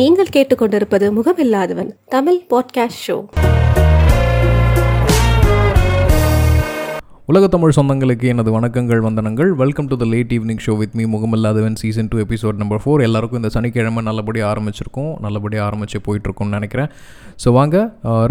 நீங்கள் கேட்டுக்கொண்டிருப்பது முகமில்லாதவன் Tamil podcast show உலக தமிழ் சொந்தங்களுக்கு எனது வணக்கங்கள் வந்தனங்கள். Welcome to the late evening show with me முகமில்லாதவன் season two episode number four எல்லாருக்கும் இந்த சனிக்கிழமை நல்லபடியாக ஆரம்பிச்சிருக்கோம் நல்லபடியாக ஆரம்பித்து போயிட்டுருக்கோம்னு நினைக்கிறேன். ஸோ வாங்க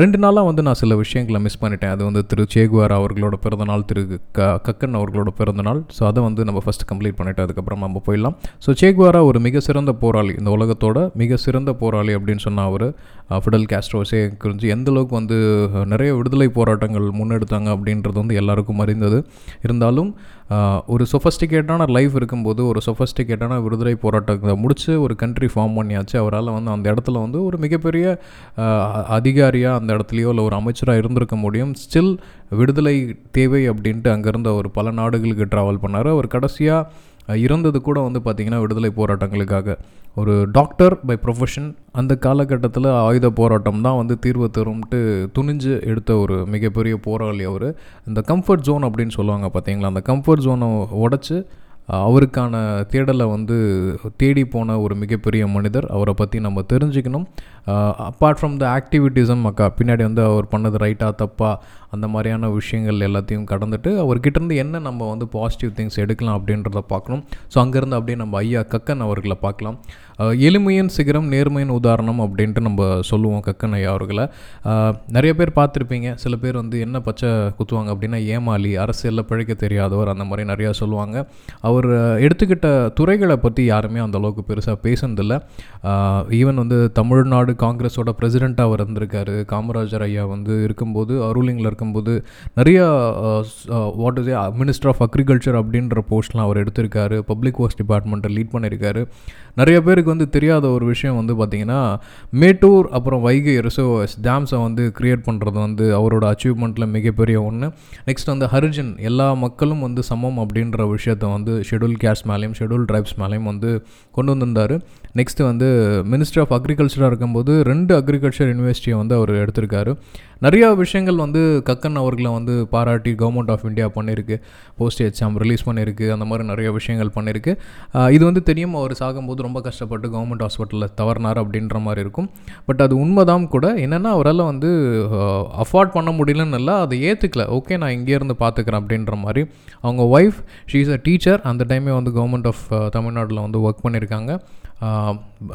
ரெண்டு நாளாக வந்து நான் சில விஷயங்களை மிஸ் பண்ணிட்டேன். அது வந்து திரு சேகுவார் அவர்களோட பிறந்தநாள் திரு க கக்கன் அவர்களோட பிறந்தநாள். ஸோ அதை வந்து நம்ம ஃபஸ்ட் கம்ப்ளீட் பண்ணிவிட்டு அதுக்கப்புறம் நம்ம போயிடலாம். ஸோ சேகுவாரா ஒரு மிக சிறந்த போராளி இந்த உலகத்தோட மிக சிறந்த போராளி அப்படின்னு சொன்னால் அவர். ஃபிடல் கேஸ்ட்ரோஸே குறிஞ்சு எந்த அளவுக்கு வந்து நிறைய விடுதலை போராட்டங்கள் முன்னெடுத்தாங்க அப்படின்றது வந்து எல்லாருக்கும் அறிந்தது. இருந்தாலும் ஒரு சொஃபஸ்டிகேட்டான லைஃப் இருக்கும்போது ஒரு சொஃபஸ்டிகேட்டான விடுதலை போராட்டத்தை முடித்து ஒரு கண்ட்ரி ஃபார்ம் பண்ணியாச்சு அவரால் வந்து அந்த இடத்துல வந்து ஒரு மிகப்பெரிய அதிகாரியாக அந்த இடத்துலையோ இல்லை ஒரு அமைச்சராக இருந்திருக்க முடியும். ஸ்டில் விடுதலை தேவை அப்படின்ட்டு அங்கேருந்து அவர் பல நாடுகளுக்கு ட்ராவல் பண்ணார். அவர் கடைசியாக இறந்தது கூட வந்து பார்த்திங்கன்னா விடுதலை போராட்டங்களுக்காக. ஒரு டாக்டர் பை ப்ரொஃபஷன் அந்த காலகட்டத்தில் ஆயுத போராட்டம் தான் வந்து தீர்வு தரும்ட்டு துணிஞ்சு எடுத்த ஒரு மிகப்பெரிய போராளி அவர். இந்த கம்ஃபர்ட் ஜோன் அப்படின்னு சொல்லுவாங்க பார்த்தீங்களா அந்த கம்ஃபர்ட் ஜோனை உடச்சி அவருக்கான தேடலை வந்து தேடி போன ஒரு மிகப்பெரிய மனிதர். அவரை பற்றி நம்ம தெரிஞ்சுக்கணும். அப்பார்ட் ஃப்ரம் த ஆக்டிவிட்டிசம் அக்கா பின்னாடி வந்து அவர் பண்ணது ரைட்டாக தப்பா அந்த மாதிரியான விஷயங்கள் எல்லாத்தையும் கடந்துட்டு அவர்கிட்டருந்து என்ன நம்ம வந்து பாசிட்டிவ் திங்ஸ் எடுக்கலாம் அப்படின்றத பார்க்கணும். ஸோ அங்கேருந்து அப்படியே நம்ம ஐயா கக்கன் அவர்களை பார்க்கலாம். எளிமையின் சிகரம் நேர்மையின் உதாரணம் அப்படின்ட்டு நம்ம சொல்லுவோம் கக்கன் ஐயா அவர்களை. நிறைய பேர் பார்த்துருப்பீங்க. சில பேர் வந்து என்ன பச்சை குத்துவாங்க அப்படின்னா ஏமாளி அரசியலில் பிழைக்க தெரியாதவர் அந்த மாதிரி நிறையா சொல்லுவாங்க. அவர் எடுத்துக்கிட்ட துறைகளை பற்றி யாருமே அந்த அளவுக்கு பெருசாக பேசுனதில்லை. ஈவன் வந்து தமிழ்நாடு காங்கிரஸோட பிரசிடெண்ட்டாக அவர் இருந்திருக்காரு. காமராஜர் ஐயா வந்து இருக்கும்போது ரூலிங்கில் இருக்கும்போது நிறையா what is minister of agriculture அப்படின்ற போஸ்ட்லாம் அவர் எடுத்திருக்காரு. பப்ளிக் ஒர்க்ஸ் டிபார்ட்மெண்ட்டை லீட் பண்ணியிருக்காரு. நிறைய பேருக்கு வந்து தெரியாத ஒரு விஷயம் வந்து பார்த்திங்கன்னா மேட்டூர் அப்புறம் வைகை ரிசர்வர்ஸ் டேம்ஸை வந்து கிரியேட் பண்ணுறது வந்து அவரோட அச்சீவ்மெண்ட்டில் மிகப்பெரிய ஒன்று நெக்ஸ்ட் வந்து ஹரிஜன் எல்லா மக்களும் வந்து சமம் அப்படின்ற விஷயத்த வந்து ஷெடியூல் கேஸ்ட் மேலேயும் ஷெடியூல் ட்ரைப்ஸ் மேலேயும் வந்து கொண்டு வந்திருந்தார். நெக்ஸ்ட்டு வந்து மினிஸ்ட்ரி ஆஃப் அக்ரிகல்ச்சராக இருக்கும்போது ரெண்டு அக்ரிகல்ச்சர் யூனிவர்சிட்டியை வந்து அவர் எடுத்திருக்காரு. நிறையா விஷயங்கள் வந்து கக்கன் அவர்களை வந்து பாராட்டி கவர்மெண்ட் ஆஃப் இந்தியா பண்ணியிருக்கு போஸ்ட் எக்ஸாம் ரிலீஸ் பண்ணியிருக்கு அந்த மாதிரி நிறைய விஷயங்கள் பண்ணியிருக்கு இது வந்து தெரியும் அவர் சாகும்போது ரொம்ப கஷ்டப்பட்டு கவர்மெண்ட் ஹாஸ்பிட்டலில் தவறினார் அப்படின்ற மாதிரி இருக்கும். பட் அது உண்மைதான் கூட. என்னென்னா அவரால் வந்து அஃபோர்ட் பண்ண முடியலன்னு இல்லை அதை ஏற்றுக்கல ஓகே நான் இங்கேருந்து பார்த்துக்கிறேன் அப்படின்ற மாதிரி. அவங்க wife she is a teacher அந்த டைமே வந்து கவர்மெண்ட் ஆஃப் தமிழ்நாட்டில் வந்து ஒர்க் பண்ணியிருக்காங்க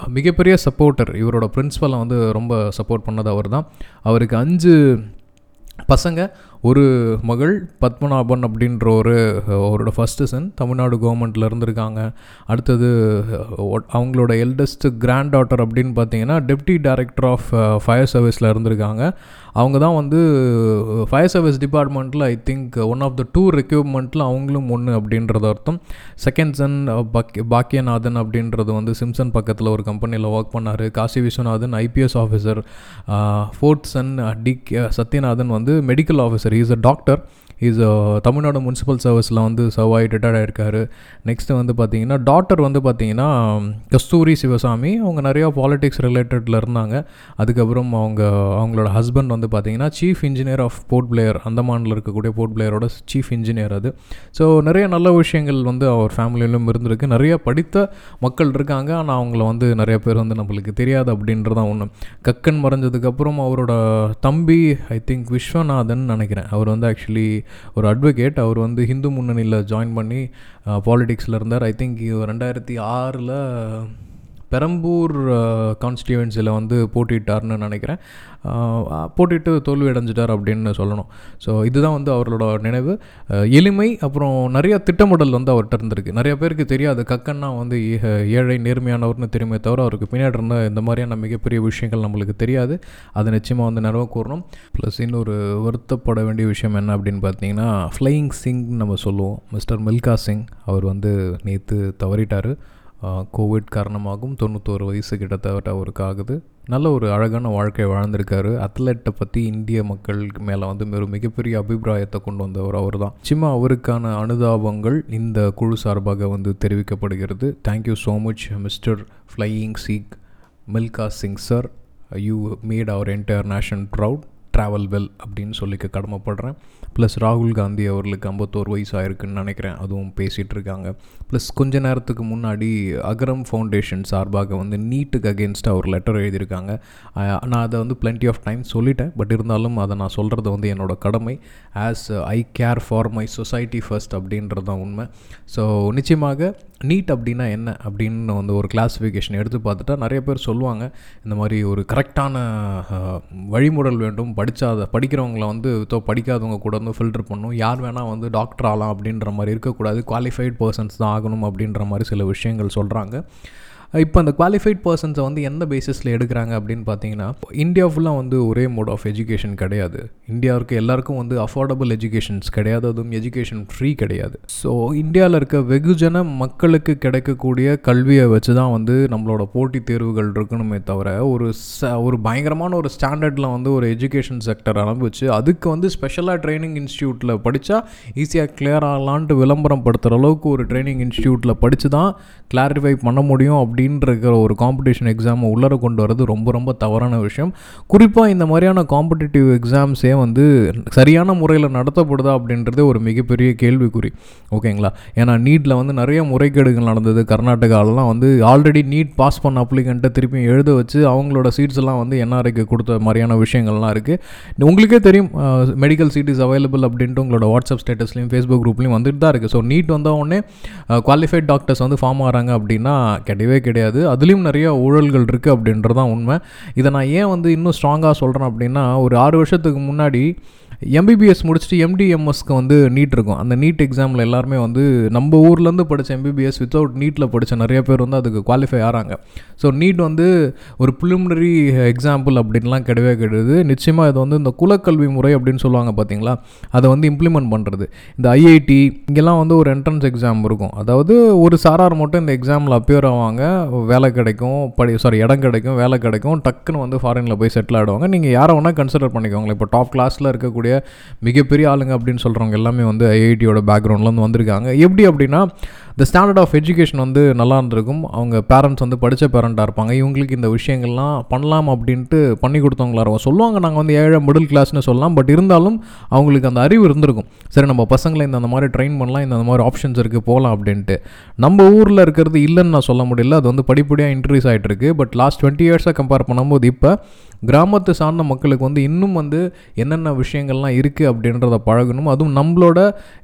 மிகப்பெரிய சப்போர்ட்டர். இவரோட பிரின்ஸ்பலை வந்து ரொம்ப சப்போர்ட் பண்ணது அவர் தான் அவருக்கு அஞ்சு பசங்க ஒரு மகள் பத்மநாபன் அப்படின்ற ஒரு அவரோட ஃபஸ்ட்டு சன் தமிழ்நாடு கவர்மெண்ட்டில் இருந்திருக்காங்க. அடுத்தது அவங்களோட எல்டஸ்ட் கிராண்ட் டாட்டர் அப்படின்னு பார்த்தீங்கன்னா டெப்டி டைரக்டர் ஆஃப் ஃபயர் சர்வீஸில் இருந்திருக்காங்க. அவங்க தான் வந்து ஃபயர் சர்வீஸ் டிபார்ட்மெண்ட்டில் I think one of the two ரெக்யூப்மெண்ட்டில் அவங்களும் ஒன்று அப்படின்றது அர்த்தம். செகண்ட் சன் பாக்கிய பாக்கியநாதன் அப்படின்றது வந்து சிம்சன் பக்கத்தில் ஒரு கம்பெனியில் ஒர்க் பண்ணார். Kasi Viswanathan IPS officer fourth son T Sathyanathan வந்து medical officer is a doctor is Tamil Nadu municipal சர்வீஸில் வந்து சர்வ் ஆகி ரிட்டையர்ட் ஆகிருக்காரு நெக்ஸ்ட்டு வந்து பார்த்தீங்கன்னா டாக்டர் வந்து பார்த்தீங்கன்னா கஸ்தூரி சிவசாமி. அவங்க நிறையா பாலிடிக்ஸ் ரிலேட்டடில் இருந்தாங்க. அதுக்கப்புறம் அவங்க அவங்களோட ஹஸ்பண்ட் வந்து பார்த்தீங்கன்னா chief engineer of Port Blair அந்தமானில் இருக்கக்கூடிய போர்ட் பிளேயரோட சீஃப் இன்ஜினியர் அது. ஸோ நிறைய நல்ல விஷயங்கள் வந்து அவர் ஃபேமிலியிலும் இருந்திருக்கு. நிறைய படித்த மக்கள் இருக்காங்க. ஆனால் அவங்கள வந்து நிறைய பேர் வந்து நம்மளுக்கு தெரியாது அப்படின்றதான் ஒன்று கக்கன் மறைஞ்சதுக்கப்புறம் அவரோட தம்பி ஐ திங்க் விஸ்வநாதன் நினைக்கிறேன். அவர் வந்து ஆக்சுவலி ஒரு அட்வொகேட் அவர் வந்து ஹிந்து முன்னணியில் ஜாயின் பண்ணி uh, பாலிடிக்ஸில் இருந்தார். ஐ திங்க் ரெண்டாயிரத்தி ஆறில் பெரம்பூர் கான்ஸ்டியூவன்சியில் வந்து போட்டிட்டார்னு நினைக்கிறேன். போட்டிட்டு தோல்வி அடைஞ்சிட்டார் அப்படின்னு சொல்லணும். ஸோ இதுதான் வந்து அவரோட நினைவு. எளிமை அப்புறம் நிறைய திட்டமிடல் வந்து அவர்கிட்ட இருந்திருக்கு. நிறைய பேருக்கு தெரியாது கக்கன்னா வந்து ஏ- ஏழை நேர்மையானவர்னு தெரியுமே தவிர அவருக்கு பின்னாடி இருந்த இந்த மாதிரியான மிகப்பெரிய விஷயங்கள் நம்மளுக்கு தெரியாது. அது நிச்சயமாக வந்து நினைவு கூறணும். ப்ளஸ் இன்னொரு வருத்தப்பட வேண்டிய விஷயம் என்ன அப்படின்னு பார்த்தீங்கன்னா ஃப்ளையிங் சிங் நம்ம சொல்லுவோம். மிஸ்டர் மில்கா சிங் அவர் வந்து நேற்று தவறிட்டார். கோவிட் காரணமாகவும் தொண்ணூத்தோரு வயசு கிட்டத்தட்ட அவருக்கு ஆகுது நல்ல ஒரு அழகான வாழ்க்கை வாழ்ந்திருக்காரு. அத்லெட்டை பற்றி இந்திய மக்கள் மேலே வந்து ஒரு மிகப்பெரிய அபிப்பிராயத்தை கொண்டு வந்தவர் அவர் தான் சிம்மா அவருக்கான அனுதாபங்கள் இந்த குழு சார்பாக வந்து தெரிவிக்கப்படுகிறது. Thank you so much mister flying Sikh Milkha Singh sir you made our entire nation proud travel well அப்படின்னு சொல்லிக்க கடமைப்படுறேன். ப்ளஸ் ராகுல் காந்தி அவர்களுக்கு ஐம்பத்தோரு வயசு ஆயிருக்குன்னு நினைக்கிறேன். அதுவும் பேசிகிட்டு இருக்காங்க ப்ளஸ் கொஞ்ச நேரத்துக்கு முன்னாடி அகரம் ஃபவுண்டேஷன் சார்பாக வந்து நீட்டுக்கு அகேன்ஸ்டாக ஒரு லெட்டர் எழுதியிருக்காங்க. நான் அதை வந்து பிளென்டி ஆஃப் டைம் சொல்லிட்டேன். பட் இருந்தாலும் அதை நான் சொல்கிறது வந்து என்னோட கடமை. As I care for my society first அப்படின்றது தான் உண்மை. ஸோ நிச்சயமாக நீட் அப்படின்னா என்ன? அப்படின்னு வந்து ஒரு கிளாஸிஃபிகேஷன் எடுத்து பார்த்துட்டா நிறைய பேர் சொல்லுவாங்க. இந்த மாதிரி ஒரு கரெக்டான வழிமுறை வேண்டும். படித்தாத படிக்கிறவங்கள வந்து தோ படிக்காதவங்க கூட வந்து ஃபில்டர் பண்ணணும். யார் வேணால் வந்து டாக்டர் ஆகலாம் அப்படின்ற மாதிரி இருக்கக்கூடாது. குவாலிஃபைட் பர்சன்ஸ் தான் ஆகணும் அப்படின்ற மாதிரி சில விஷயங்கள் சொல்கிறாங்க இப்போ அந்த குவாலிஃபைட் பர்சன்ஸை வந்து எந்த பேசிஸில் எடுக்கிறாங்க அப்படின்னு பார்த்தீங்கன்னா இந்தியா ஃபுல்லாக வந்து ஒரே மோட் ஆஃப் எஜுகேஷன் கிடையாது. இந்தியாவுக்கு எல்லாருக்கும் வந்து அஃபோர்டபுள் எஜுகேஷன்ஸ் கிடையாது அதுவும் எஜுகேஷன் ஃப்ரீ கிடையாது. ஸோ இந்தியாவில் இருக்க வெகுஜன மக்களுக்கு கிடைக்கக்கூடிய கல்வியை வச்சு தான் வந்து நம்மளோட போட்டித் தேர்வுகள் இருக்கணுமே தவிர ஒரு ச ஒரு பயங்கரமான ஒரு ஸ்டாண்டர்டில் வந்து ஒரு எஜுகேஷன் செக்டர் அனுபவிச்சு அதுக்கு வந்து ஸ்பெஷலாக ட்ரைனிங் இன்ஸ்டியூட்டில் படித்தா ஈஸியாக கிளியர் ஆகலான்ட்டு விளம்பரம் படுத்துகிற அளவுக்கு ஒரு ட்ரைனிங் இன்ஸ்டியூட்டில் படித்து தான் கிளாரிஃபை பண்ண முடியும் அப்படி அப்படின்ற ஒரு காம்படிஷன் எக்ஸாமை உள்ளர கொண்டு வரது ரொம்ப ரொம்ப தவறான விஷயம். குறிப்பாக இந்த மாதிரியான காம்படிட்டிவ் எக்ஸாம்ஸே வந்து சரியான முறையில் நடத்தப்படுதா அப்படின்றதே ஒரு மிகப்பெரிய கேள்விக்குறி. ஓகேங்களா? ஏன்னா நீட்டில் வந்து நிறைய முறைகேடுகள் நடந்தது. கர்நாடகாலலாம் வந்து ஆல்ரெடி நீட் பாஸ் பண்ண அப்ளிகண்ட்டை திருப்பியும் எழுத வச்சு அவங்களோட சீட்ஸ் எல்லாம் வந்து என்ஆர்ஐக்கு கொடுத்த மாதிரியான விஷயங்கள்லாம் இருக்குது உங்களுக்கே தெரியும் மெடிக்கல் சீட் இஸ் அவைலபிள் அப்படின்ட்டு உங்களோட வாட்ஸ்அப் ஸ்டேட்டஸ்லையும் ஃபேஸ்புக் குரூப்லையும் வந்துட்டு தான் இருக்குது ஸோ நீட் வந்த உடனே குவாலிஃபைட் டாக்டர்ஸ் வந்து ஃபார்ம் ஆகிறாங்க அப்படின்னா கிடையவே கிடையாது. கிடையாது. அதுலேயும் நிறைய ஊழல்கள் இருக்குது அப்படின்றதான் உண்மை. இதை நான் ஏன் வந்து இன்னும் ஸ்ட்ராங்காக சொல்கிறேன் அப்படின்னா ஒரு ஆறு வருஷத்துக்கு முன்னாடி எம்பிபிஎஸ் முடிச்சுட்டு எம்டிஎம்எஸ்க்கு வந்து நீட் இருக்கும். அந்த நீட் எக்ஸாமில் எல்லாருமே வந்து நம்ம ஊர்லேருந்து படித்த எம்பிபிஎஸ் வித்தவுட் நீட்டில் படித்த நிறைய பேர் வந்து அதுக்கு குவாலிஃபை ஆகிறாங்க ஸோ நீட் வந்து ஒரு ப்ரிலிமினரி எக்ஸாம்பிள் அப்படின்லாம் கிடையவே கிடையாது. நிச்சயமாக இது வந்து இந்த குலக்கல்வி முறை அப்படின்னு சொல்லுவாங்க பார்த்தீங்களா அதை வந்து இம்ப்ளிமெண்ட் பண்ணுறது இந்த ஐஐடி இங்கெல்லாம் வந்து ஒரு என்ட்ரன்ஸ் எக்ஸாம் இருக்கும். அதாவது ஒரு சாரார் மட்டும் இந்த எக்ஸாமில் அப்பியர் ஆவாங்க. வேலை கிடைக்கும் படி சாரி இடம் கிடைக்கும் வேலை கிடைக்கும் டக்குன்னு வந்து ஃபாரினில் போய் செட்டில் ஆகிடுவாங்க நீங்கள் யாரை வேணால் கன்சிடர் பண்ணிக்கோங்களேன். இப்போ டாப் கிளாஸில் இருக்கக்கூடிய மிகப்பெரிய ஆளுங்க அப்படின்னு சொல்கிறவங்க எல்லாமே வந்து ஐஐடியோட பேக்ரவுண்ட்லேருந்து வந்திருக்காங்க. எப்படி அப்படின்னா இந்த ஸ்டாண்டர்ட் ஆஃப் எஜுகேஷன் வந்து நல்லா இருந்திருக்கும் அவங்க பேரண்ட்ஸ் வந்து படித்த பேரண்ட்டாக இருப்பாங்க. இவங்களுக்கு இந்த விஷயங்கள்லாம் பண்ணலாம் அப்படின்ட்டு பண்ணி கொடுத்தவங்களா இருக்கும் சொல்லுவாங்க நாங்கள் வந்து ஏழை மிடில் கிளாஸ்னு சொல்லலாம். பட் இருந்தாலும் அவங்களுக்கு அந்த அறிவு இருந்திருக்கும். சரி நம்ம பசங்களை இந்த அந்த மாதிரி ட்ரெயின் பண்ணலாம். இந்த மாதிரி ஆப்ஷன்ஸ் இருக்குது போகலாம் அப்படின்ட்டு. நம்ம ஊரில் இருக்கிறது இல்லைன்னு நான் சொல்ல முடியல. அது வந்து படிப்படியாக இன்க்ரீஸ் ஆகிட்டுருக்கு பட் லாஸ்ட் டுவெண்ட்டி இயர்ஸாக கம்பேர் பண்ணும்போது இப்போ கிராமத்து சார்ந்த மக்களுக்கு வந்து இன்னும் வந்து என்னென்ன விஷயங்கள்லாம் இருக்குது அப்படின்றத பழகணும். அதுவும் நம்மளோட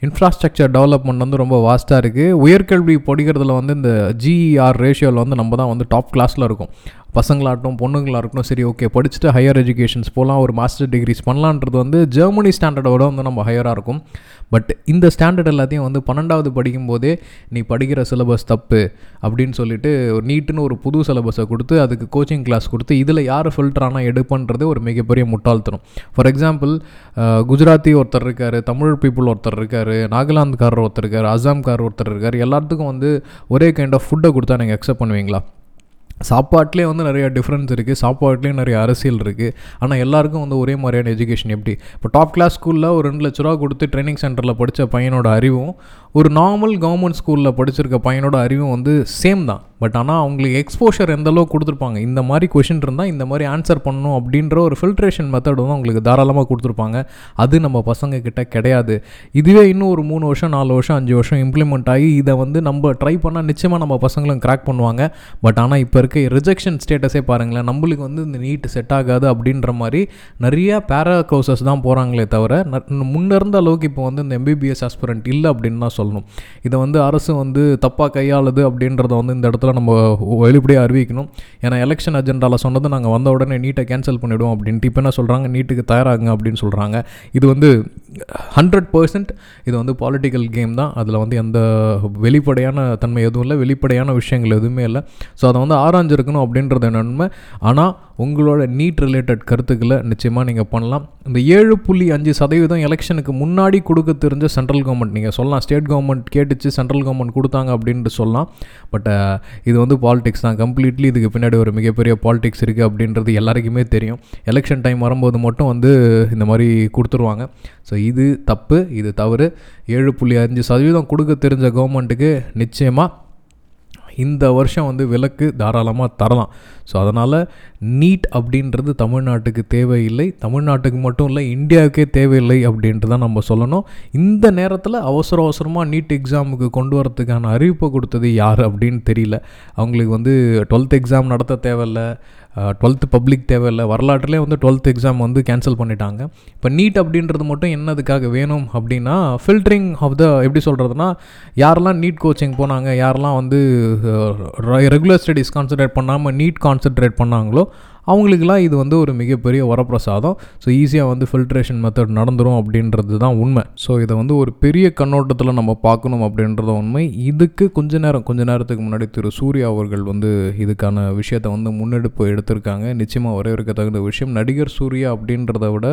இன்ஃப்ராஸ்ட்ரக்சர் டெவலப்மெண்ட் வந்து ரொம்ப வாஸ்ட்டாக இருக்குது உயர் உயர்கல்வி படிக்கிறதுல வந்து இந்த ஜிஇஆர் ரேஷியோவில் வந்து நம்ம தான் வந்து டாப் கிளாஸில் இருக்கும். பசங்களாகட்டும் இருக்கட்டும் சரி ஓகே படிச்சுட்டு ஹையர் எஜுகேஷன்ஸ் போகலாம் ஒரு மாஸ்டர் டிகிரிஸ் பண்ணலான்றது வந்து ஜெர்மனி ஸ்டாண்டர்டோட வந்து நம்ம ஹையராக இருக்கும். பட் இந்த ஸ்டாண்டர்ட் எல்லாத்தையும் வந்து பன்னெண்டாவது படிக்கும்போதே நீ படிக்கிற சிலபஸ் தப்பு அப்படின்னு சொல்லிட்டு ஒரு நீட்டுன்னு ஒரு புது சிலபஸை கொடுத்து அதுக்கு கோச்சிங் கிளாஸ் கொடுத்து இதில் யார் ஃபில்டரானா எடுப்புன்றது ஒரு மிகப்பெரிய முட்டாள்தனம். ஃபார் எக்ஸாம்பிள் குஜராத்தி ஒருத்தர் இருக்கார் தமிழ் பீப்புள் ஒருத்தர் இருக்கார் நாகாலாந்துக்காரர் ஒருத்தர் இருக்கார் அசாம்காரர் ஒருத்தர் இருக்கார் எல்லாத்துக்கும் வந்து ஒரே கைண்ட் ஆஃப் ஃபுட்டை கொடுத்தா நீங்கள் அக்செப்ட் பண்ணுவீங்களா? சாப்பாட்லேயே வந்து நிறைய டிஃப்ரென்ஸ் இருக்குது சாப்பாட்லேயும் நிறைய அரசியல் இருக்குது ஆனால் எல்லாருக்கும் வந்து ஒரே மாதிரியான எஜுகேஷன் எப்படி? இப்போ டாப் கிளாஸ் ஸ்கூலில் ஒரு ரெண்டு லட்ச ரூபா கொடுத்து ட்ரைனிங் சென்டரில் படித்த பையனோட அறிவும் ஒரு நார்மல் கவர்மெண்ட் ஸ்கூலில் படிச்சிருக்க பையனோட அறிவும் வந்து சேம் தான். பட் ஆனால் அவங்களுக்கு எக்ஸ்போஷர் எந்த அளவுக்கு கொடுத்துருப்பாங்க? இந்த மாதிரி கொஷின் இருந்தால் இந்த மாதிரி ஆன்சர் பண்ணணும் அப்படின்ற ஒரு ஃபில்ட்ரேஷன் மெத்தட் வந்து அவங்களுக்கு தாராளமாக கொடுத்துருப்பாங்க. அது நம்ம பசங்க கிட்ட கிடையாது. இதுவே இன்னும் ஒரு மூணு வருஷம் நாலு வருஷம் அஞ்சு வருஷம் இம்ப்ளிமெண்ட் ஆகி இதை வந்து நம்ம ட்ரை பண்ணால் நிச்சயமாக நம்ம பசங்களும் கிராக் பண்ணுவாங்க. பட் ஆனால் இப்போ இருக்க ரிஜெக்ஷன் ஸ்டேட்டஸே பாருங்களேன் நம்மளுக்கு வந்து இந்த நீட் செட் ஆகாது அப்படின்ற மாதிரி நிறைய பேரா கோர்சஸ் தான் போகிறாங்களே தவிர ந- முன்ன இருந்த அளவுக்கு இப்போ வந்து இந்த எம்பிபிஎஸ் ஆஸ்பிரண்ட் இல்லை அப்படின்னு தான் சொல்லணும். இதை வந்து அரசு வந்து தப்பாக கையாளுது அப்படின்றத வந்து இந்த இடத்துல நம்ம வெளிப்படையாக அறிவிக்கணும். ஏன்னா எலெக்ஷன் அஜெண்டாவில் சொன்னது நாங்கள் வந்த உடனே நீட்டை கேன்சல் பண்ணிவிடுவோம் அப்படின்ட்டு இப்போ என்ன சொல்கிறாங்க நீட்டுக்கு தயாராகுங்க அப்படின்னு சொல்கிறாங்க இது வந்து ஹண்ட்ரட் பர்சன்ட் இது வந்து பாலிட்டிக்கல் கேம் தான். அதில் வந்து எந்த வெளிப்படையான தன்மை எதுவும் இல்லை. வெளிப்படையான விஷயங்கள் எதுவுமே இல்லை. ஸோ அதை வந்து ஆராய்ஞ்சிருக்கணும் அப்படின்றது என்னென்ன. ஆனால் உங்களோட நீட் ரிலேட்டட் கருத்துக்களை நிச்சயமாக நீங்கள் பண்ணலாம். இந்த ஏழு புள்ளி அஞ்சு சதவீதம் எலெக்ஷனுக்கு முன்னாடி கொடுக்க தெரிஞ்ச சென்ட்ரல் கவர்மெண்ட் நீங்கள் சொல்லலாம் ஸ்டேட் கவர்மெண்ட் கேட்டுச்சு சென்ட்ரல் கவர்மெண்ட் கொடுத்தாங்க அப்படின்ட்டு சொல்லலாம். பட் இது வந்து பாலிடிக்ஸ் தான். கம்ப்ளீட்லி இதுக்கு பின்னாடி ஒரு மிகப்பெரிய பாலிடிக்ஸ் இருக்குது அப்படின்றது எல்லாருக்குமே தெரியும். எலெக்ஷன் டைம் வரும்போது மட்டும் வந்து இந்த மாதிரி கொடுத்துருவாங்க. ஸோ இது தப்பு இது தவறு. ஏழு புள்ளி அஞ்சு சதவீதம் கொடுக்க தெரிஞ்ச கவர்மெண்ட்டுக்கு நிச்சயமாக இந்த வருஷம் வந்து விலக்கு தாராளமாக தரலாம். ஸோ அதனால் நீட் அப்படின்றது தமிழ்நாட்டுக்கு தேவையில்லை. தமிழ்நாட்டுக்கு மட்டும் இல்லை இந்தியாவுக்கே தேவையில்லை அப்படின்ட்டு தான் நம்ம சொல்லணும். இந்த நேரத்தில் அவசர அவசரமாக நீட் எக்ஸாமுக்கு கொண்டு வரதுக்கான அறிவிப்பை கொடுத்தது யார் அப்படின்னு தெரியல. அவங்களுக்கு வந்து டுவெல்த் எக்ஸாம் நடத்த தேவையில்லை. டுவெல்த்து பப்ளிக் தேவையில்லை. வரலாற்றுலேயே வந்து டுவெல்த் எக்ஸாம் வந்து கேன்சல் பண்ணிட்டாங்க. இப்போ நீட் அப்படின்றது மட்டும் என்னதுக்காக வேணும் அப்படின்னா ஃபில்டரிங் ஆஃப் த எப்படி சொல்கிறதுனா யாரெல்லாம் நீட் கோச்சிங் போனாங்க யாரெல்லாம் வந்து ரெகுலர் ஸ்டடீஸ் கான்சன்ட்ரேட் பண்ணாமல் நீட் கான்சென்ட்ரேட் பண்ணாங்களோ அவங்களுக்குலாம் இது வந்து ஒரு மிகப்பெரிய வரப்பிரசாதம். ஸோ ஈஸியாக வந்து ஃபில்ட்ரேஷன் மெத்தட் நடந்துடும் அப்படின்றது தான் உண்மை. ஸோ இதை வந்து ஒரு பெரிய கண்ணோட்டத்தில் நம்ம பார்க்கணும் அப்படின்றத உண்மை. இதுக்கு கொஞ்ச நேரம் கொஞ்ச நேரத்துக்கு முன்னாடி திரு சூர்யா அவர்கள் வந்து இதுக்கான விஷயத்தை வந்து முன்னெடுப்பு எடுத்திருக்காங்க. நிச்சயமாக வரவேற்க தகுந்த விஷயம். நடிகர் சூர்யா அப்படின்றத விட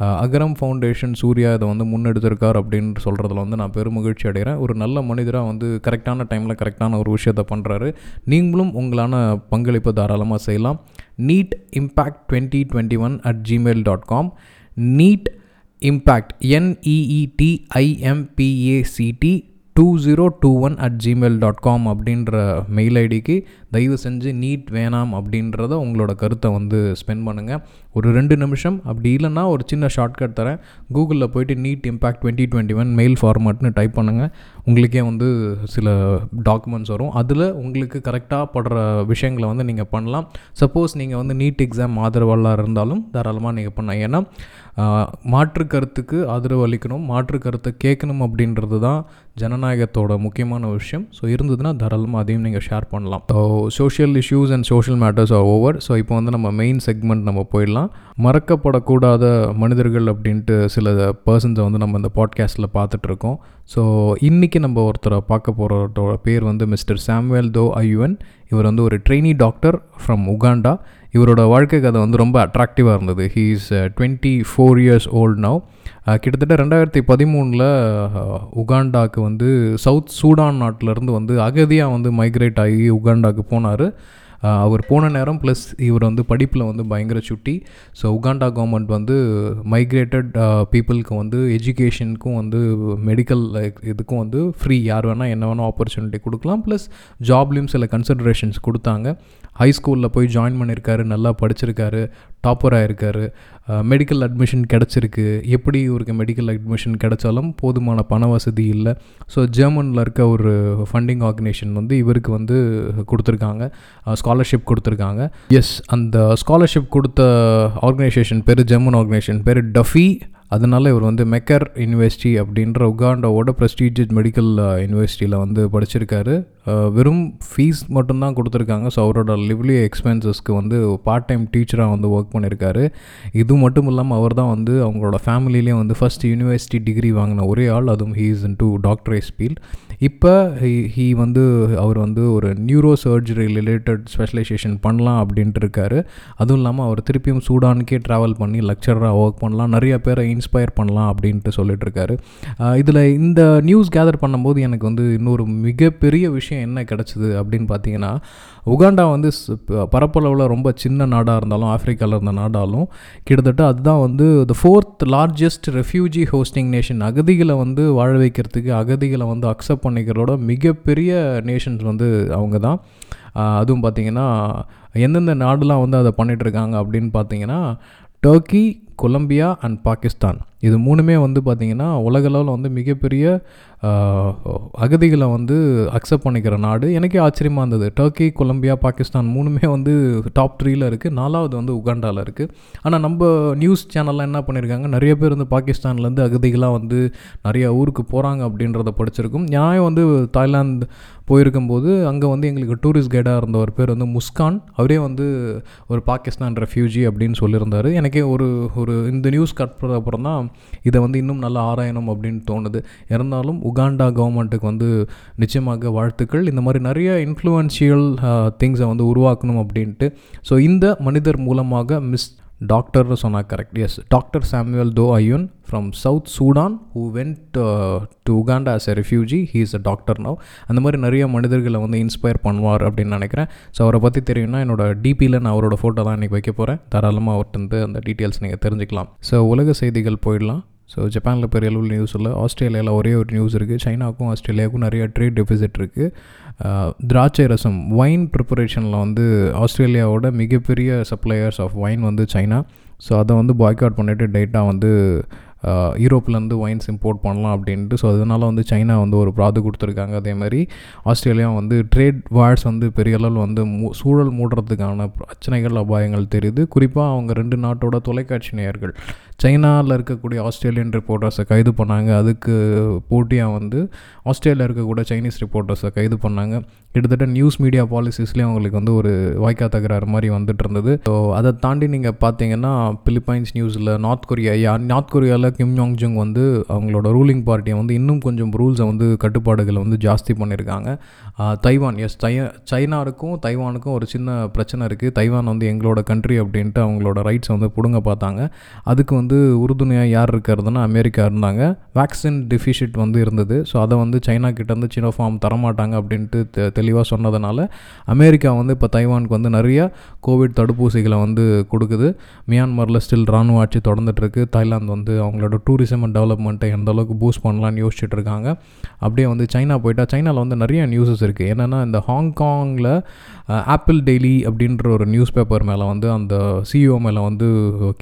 அகரம் ஃபவுண்டேஷன் சூர்யா இதை வந்து முன்னெடுத்திருக்கார் அப்படின்னு சொல்கிறதுல வந்து நான் பெருமகிழ்ச்சி அடைகிறேன். ஒரு நல்ல மனிதராக வந்து கரெக்டான டைமில் கரெக்டான ஒரு விஷயத்தை பண்ணுறாரு நீங்களும் உங்களான பங்களிப்பை தாராளமாக செய்யலாம். Need impact twenty twenty one at Gmail dot com need impact N E E D I M P A C T two zero two one at Gmail dot com அப்படின்ற மெயில் ஐடிக்கு தயவு செஞ்சு நீட் வேணாம் அப்படின்றத உங்களோட கருத்தை வந்து spend பண்ணுங்கள் ஒரு ரெண்டு நிமிஷம் அப்படி இல்லைன்னா ஒரு சின்ன ஷார்ட்கட் தரேன். கூகுளில் போயிட்டு NEET impact twenty twenty one mail ஃபார்மேட்னு type பண்ணுங்கள் உங்களுக்கே வந்து சில டாக்குமெண்ட்ஸ் வரும். அதில் உங்களுக்கு கரெக்டாக படுற விஷயங்களை வந்து நீங்கள் பண்ணலாம். சப்போஸ் நீங்கள் வந்து நீட் எக்ஸாம் ஆதரவாளராக இருந்தாலும் தாராளமாக நீங்கள் பண்ணலாம். ஏன்னா மாற்று கருத்துக்கு ஆதரவு அளிக்கணும் மாற்று கருத்தை கேட்கணும் அப்படின்றது தான் ஜனநாயகத்தோட முக்கியமான விஷயம். ஸோ இருந்ததுன்னா தாராளமாக அதையும் நீங்கள் ஷேர் பண்ணலாம். So social issues and social matters are over so இப்போ வந்து நம்ம மெயின் செக்மெண்ட் நம்ம போயிடலாம். மறக்கப்படக்கூடாத மனிதர்கள் அப்படின்ட்டு சில பர்சன்ஸை வந்து நம்ம இந்த பாட்காஸ்ட்டில் பார்த்துட்ருக்கோம். ஸோ இன்றைக்கி நம்ம ஒருத்தரை பார்க்க போகிறோட பேர் வந்து மிஸ்டர் சாம்வேல் தோ ஐயுவன் இவர் வந்து ஒரு ட்ரெயினி டாக்டர் ஃப்ரம் உகாண்டா இவரோட வாழ்க்கை கதை வந்து ரொம்ப அட்ராக்டிவாக இருந்தது. He is twenty four years old now கிட்டத்தட்ட ரெண்டாயிரத்தி பதிமூணில் uh, உகாண்டாக்கு வந்து சவுத் சூடான் நாட்டிலேருந்து வந்து அகதியாக வந்து மைக்ரேட் ஆகி உகாண்டாக்கு போனார். Uh, அவர் போன நேரம் ப்ளஸ் இவர் வந்து படிப்பில் வந்து பயங்கர சுட்டி. ஸோ உகாண்டா கவர்மெண்ட் வந்து மைக்ரேட்டட் பீப்புளுக்கு uh, வந்து எஜுகேஷனுக்கும் வந்து மெடிக்கல் இதுக்கும் வந்து ஃப்ரீ யார் வேணால் என்ன வேணால் ஆப்பர்ச்சுனிட்டி கொடுக்கலாம். ப்ளஸ் ஜாப்லேயும் சில கன்சிடரேஷன்ஸ் கொடுத்தாங்க. ஹை ஸ்கூலில் போய் ஜாயின் பண்ணியிருக்காரு நல்லா படிச்சிருக்காரு டாப்பராக இருக்கார் மெடிக்கல் அட்மிஷன் கிடச்சிருக்கு. எப்படி இவருக்கு மெடிக்கல் அட்மிஷன் கிடைச்சாலும் போதுமான பண வசதி இல்லை. ஸோ ஜெர்மனில் இருக்க ஒரு ஃபண்டிங் ஆர்கனைசேஷன் வந்து இவருக்கு வந்து கொடுத்துருக்காங்க. ஸ்காலர்ஷிப் கொடுத்துருக்காங்க. எஸ் அந்த ஸ்காலர்ஷிப் கொடுத்த ஆர்கனைசேஷன் பேர் ஜெர்மன் ஆர்கனைசேஷன் பேர் டஃபி அதனால இவர் வந்து மெக்கர் யூனிவர்சிட்டி அப்படின்ற உகாண்டாவோட ப்ரெஸ்டீஜியஸ் மெடிக்கல் யூனிவர்சிட்டியில் வந்து படிச்சிருக்காரு. Uh, வெறும் ஃபீஸ் மட்டும்தான் கொடுத்துருக்காங்க. ஸோ அவரோட லிவ்லி எக்ஸ்பென்சஸ்க்கு வந்து பார்ட் டைம் டீச்சராக வந்து ஒர்க் பண்ணியிருக்காரு இது மட்டும் இல்லாமல் அவர் தான் வந்து அவங்களோட ஃபேமிலியிலே வந்து ஃபஸ்ட் யூனிவர்சிட்டி டிகிரி வாங்கின ஒரே ஆள். அதுவும் he is in to doctorate's field இப்போ ஹீ வந்து அவர் வந்து ஒரு நியூரோ சர்ஜரி ரிலேட்டட் ஸ்பெஷலைசேஷன் பண்ணலாம் அப்படின்ட்டு இருக்காரு. அதுவும் இல்லாமல் அவர் திருப்பியும் சூடானுக்கே ட்ராவல் பண்ணி லெக்சராக ஒர்க் பண்ணலாம். நிறைய பேரை இன்ஸ்பயர் பண்ணலாம் அப்படின்ட்டு சொல்லிட்டு இருக்காரு. இதில் இந்த நியூஸ் கேதர் பண்ணும்போது எனக்கு வந்து இன்னொரு மிகப்பெரிய விஷயம் என்ன கிடச்சிது அப்படின்னு பார்த்தீங்கன்னா உகாண்டா வந்து ஸ்- பரப்பளவில் ரொம்ப சின்ன நாடாக இருந்தாலும் ஆஃப்ரிக்காவில் இருந்த நாடாலும் கிட்டத்தட்ட அதுதான் வந்து the fourth largest refugee hosting nation அகதிகளை வந்து வாழ வைக்கிறதுக்கு அகதிகளை வந்து அக்செப்ட் பண்ணிக்கிறதோட மிகப்பெரிய நேஷன்ஸ் வந்து அவங்க தான் அதுவும் பார்த்தீங்கன்னா எந்தெந்த நாடுலாம் வந்து அதை பண்ணிகிட்ருக்காங்க அப்படின்னு பார்த்தீங்கன்னா டர்க்கி கொலம்பியா அண்ட் பாகிஸ்தான். இது மூணுமே வந்து பார்த்திங்கன்னா உலகளவில் வந்து மிகப்பெரிய அகதிகளை வந்து அக்செப்ட் பண்ணிக்கிற நாடு. எனக்கே ஆச்சரியமாக இருந்தது. டர்க்கி கொலம்பியா பாகிஸ்தான் மூணுமே வந்து டாப் த்ரீயில் இருக்குது நாலாவது வந்து உகாண்டாவில் இருக்குது ஆனால் நம்ம நியூஸ் சேனல்லாம் என்ன பண்ணியிருக்காங்க நிறைய பேர் வந்து பாகிஸ்தான்லேருந்து அகதிகளாக வந்து நிறைய ஊருக்கு போகிறாங்க அப்படின்றத படிச்சிருக்கும். நான் வந்து தாய்லாந்து போயிருக்கும்போது அங்கே வந்து எங்களுக்கு டூரிஸ்ட் கைடாக இருந்த ஒரு பேர் வந்து முஸ்கான். அவரே வந்து ஒரு பாகிஸ்தான் ரெஃப்யூஜி அப்படின்னு சொல்லியிருந்தார். எனக்கே ஒரு ஒரு இந்த நியூஸ் கட் அப்புறம் தான் இதை வந்து இன்னும் நல்லா ஆராயணும் அப்படின்னு தோணுது. இருந்தாலும் உகாண்டா கவர்மெண்ட்டுக்கு வந்து நிச்சயமாக வாழ்த்துக்கள். இந்த மாதிரி நிறைய இன்ஃப்ளூயன்ஷியல் திங்ஸை வந்து உருவாக்கணும் அப்படின்ட்டு. ஸோ இந்த மனிதர் மூலமாக மிஸ் டாக்டர்னு சொன்னால் correct yes doctor Samuel Tho Ayun from South Sudan who went to Uganda as a refugee he is a doctor now அந்த மாதிரி நிறைய மனிதர்களை வந்து இன்ஸ்பயர் பண்ணுவார் அப்படின்னு நினைக்கிறேன். ஸோ அவரை பற்றி தெரியும்னா என்னோட டிபியில் நான் அவரோட ஃபோட்டோ தான் இன்றைக்கி வைக்க போகிறேன் தாராளமாக அவர்கிட்ட அந்த டீட்டெயில்ஸ் நீங்கள் தெரிஞ்சுக்கலாம். ஸோ உலக செய்திகள் போயிடலாம். ஸோ ஜப்பானில் பெரிய அளவில் நியூஸ் இல்லை. ஆஸ்திரேலியாவில் ஒரே ஒரு நியூஸ் இருக்குது சைனாவுக்கும் ஆஸ்திரேலியாவுக்கும் நிறைய ட்ரேட் டெபிசிட் இருக்குது திராட்சை ரசம். ஒயின் ப்ரிப்பரேஷனில் வந்து ஆஸ்திரேலியாவோட மிகப்பெரிய சப்ளையர்ஸ் ஆஃப் ஒயின் வந்து சைனா. ஸோ அதை வந்து பாய்காட் பண்ணிவிட்டு டேட்டாக வந்து யூரோப்லேருந்து ஒயின்ஸ் இம்போர்ட் பண்ணலாம் அப்படின்ட்டு. ஸோ அதனால் வந்து சைனா வந்து ஒரு ப்ராது கொடுத்துருக்காங்க. அதே மாதிரி ஆஸ்திரேலியா வந்து ட்ரேட் வார்ட்ஸ் வந்து பெரிய அளவில் வந்து மூ சூழல் மூடுறதுக்கான பிரச்சனைகள் அபாயங்கள் தெரியுது. குறிப்பாக அவங்க ரெண்டு நாட்டோட தொலைக்காட்சி நேயர்கள். சைனாவில் இருக்கக்கூடிய ஆஸ்திரேலியன் ரிப்போர்ட்டர்ஸை கைது பண்ணாங்க. அதுக்கு போட்டியாக வந்து ஆஸ்திரேலியா இருக்கக்கூடிய சைனீஸ் ரிப்போர்ட்டர்ஸை கைது பண்ணாங்க. கிட்டத்தட்ட நியூஸ் மீடியா பாலிசிஸ்லேயும் அவங்களுக்கு வந்து ஒரு வாய்க்கா தகராறு மாதிரி வந்துட்டு இருந்தது. ஸோ அதை தாண்டி நீங்கள் பார்த்தீங்கன்னா பிலிப்பைன்ஸ் நியூஸில் நார்த் கொரியா யா நார்த் கொரியாவில் கிம் யாங் ஜுங் வந்து அவங்களோட ரூலிங் பார்ட்டியை வந்து இன்னும் கொஞ்சம் ரூல்ஸை வந்து கட்டுப்பாடுகளை வந்து ஜாஸ்தி பண்ணியிருக்காங்க தைவான் எஸ் தை சைனாருக்கும் தைவானுக்கும் ஒரு சின்ன பிரச்சனை இருக்குது தைவான் வந்து எங்களோட கண்ட்ரி அப்படின்ட்டு அவங்களோட ரைட்ஸை வந்து பிடுங்க பார்த்தாங்க. அதுக்கு வந்து உறுதுணையாக யார் இருக்கிறதுனா அமெரிக்கா இருந்தாங்க. வேக்சின் டெஃபிஷிட் வந்து இருந்தது. ஸோ அதை வந்து சைனா கிட்டேருந்து சினோஃபார்ம் தரமாட்டாங்க அப்படின்ட்டு தெ தெளிவாக சொன்னதுனால அமெரிக்கா வந்து இப்போ தைவானுக்கு வந்து நிறைய கோவிட் தடுப்பூசிகளை வந்து கொடுக்குது. மியான்மரில் ஸ்டில் ராணுவ ஆட்சி தொடர்ந்துட்டுருக்கு தாய்லாந்து வந்து அவங்களோட டூரிசம் அண்ட் டெவலப்மெண்ட்டை எந்த அளவுக்கு பூஸ்ட் பண்ணலான்னு யோசிச்சுட்டு இருக்காங்க. அப்படியே வந்து சைனா போயிட்டால் சைனாவில் வந்து நிறைய நியூஸஸ் இருக்குது இருக்குது என்னென்னா இந்த ஹாங்காங்கில் ஆப்பிள் டெய்லி அப்படின்ற ஒரு நியூஸ் பேப்பர் மேலே வந்து அந்த சிஇஓ மேலே வந்து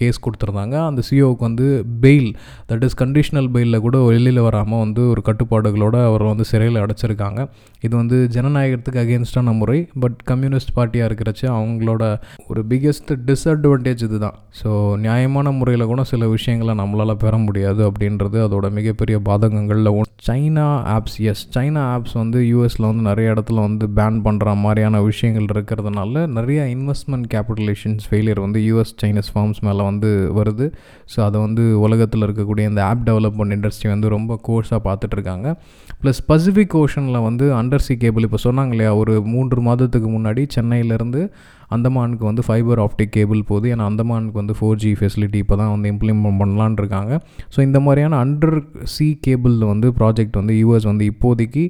கேஸ் கொடுத்துருந்தாங்க. அந்த சிஇஓவுக்கு வந்து பெயில் தட் இஸ் கண்டிஷனல் பெயிலில் கூட வெளியில் வராமல் வந்து ஒரு கட்டுப்பாடுகளோடு அவர் வந்து சிறையில் அடைச்சிருக்காங்க. இது வந்து ஜனநாயகத்துக்கு அகேன்ஸ்டான முறை பட் கம்யூனிஸ்ட் பார்ட்டியாக இருக்கிறச்சு அவங்களோட ஒரு பிக்கெஸ்ட் டிஸ்அட்வான்டேஜ் இது தான் ஸோ நியாயமான முறையில் கூட சில விஷயங்களை நம்மளால் பெற முடியாது அப்படின்றது அதோட மிகப்பெரிய பாதகங்களில் China apps yes China apps வந்து யூஎஸில் வந்து நிறைய இடத்துல வந்து பேன் பண்ணுற மாதிரியான விஷயங்கள் இருக்கிறதுனால நிறைய இன்வெஸ்ட்மெண்ட் கேபிட்டலேஷன்ஸ் ஃபெயிலியர் வந்து யூஎஸ் சைனீஸ் ஃபார்ம்ஸ் மேலே வந்து வருது. ஸோ அதை வந்து உலகத்தில் இருக்கக்கூடிய இந்த ஆப் டெவலப்மெண்ட் இண்டஸ்ட்ரி வந்து ரொம்ப கோர்ஸாக பார்த்துட்ருக்காங்க ப்ளஸ் பசிபிக் ஓஷனில் வந்து அண்டர்சி கேபிள் இப்போ சொன்னாங்க இல்லையா ஒரு மூன்று மாதத்துக்கு முன்னாடி சென்னையிலேருந்து அந்தமானுக்கு வந்து ஃபைபர் ஆப்டிக் கேபிள் போகுது. ஏன்னா அந்தமானுக்கு வந்து ஃபோர் ஜி ஃபெசிலிட்டி இப்போ தான் வந்து இம்ப்ளிமெண்ட் பண்ணலான் இருக்காங்க ஸோ இந்த மாதிரியான அண்டர் சி கேபிளில் வந்து ப்ராஜெக்ட் வந்து யூஎஸ் வந்து இப்போதைக்கு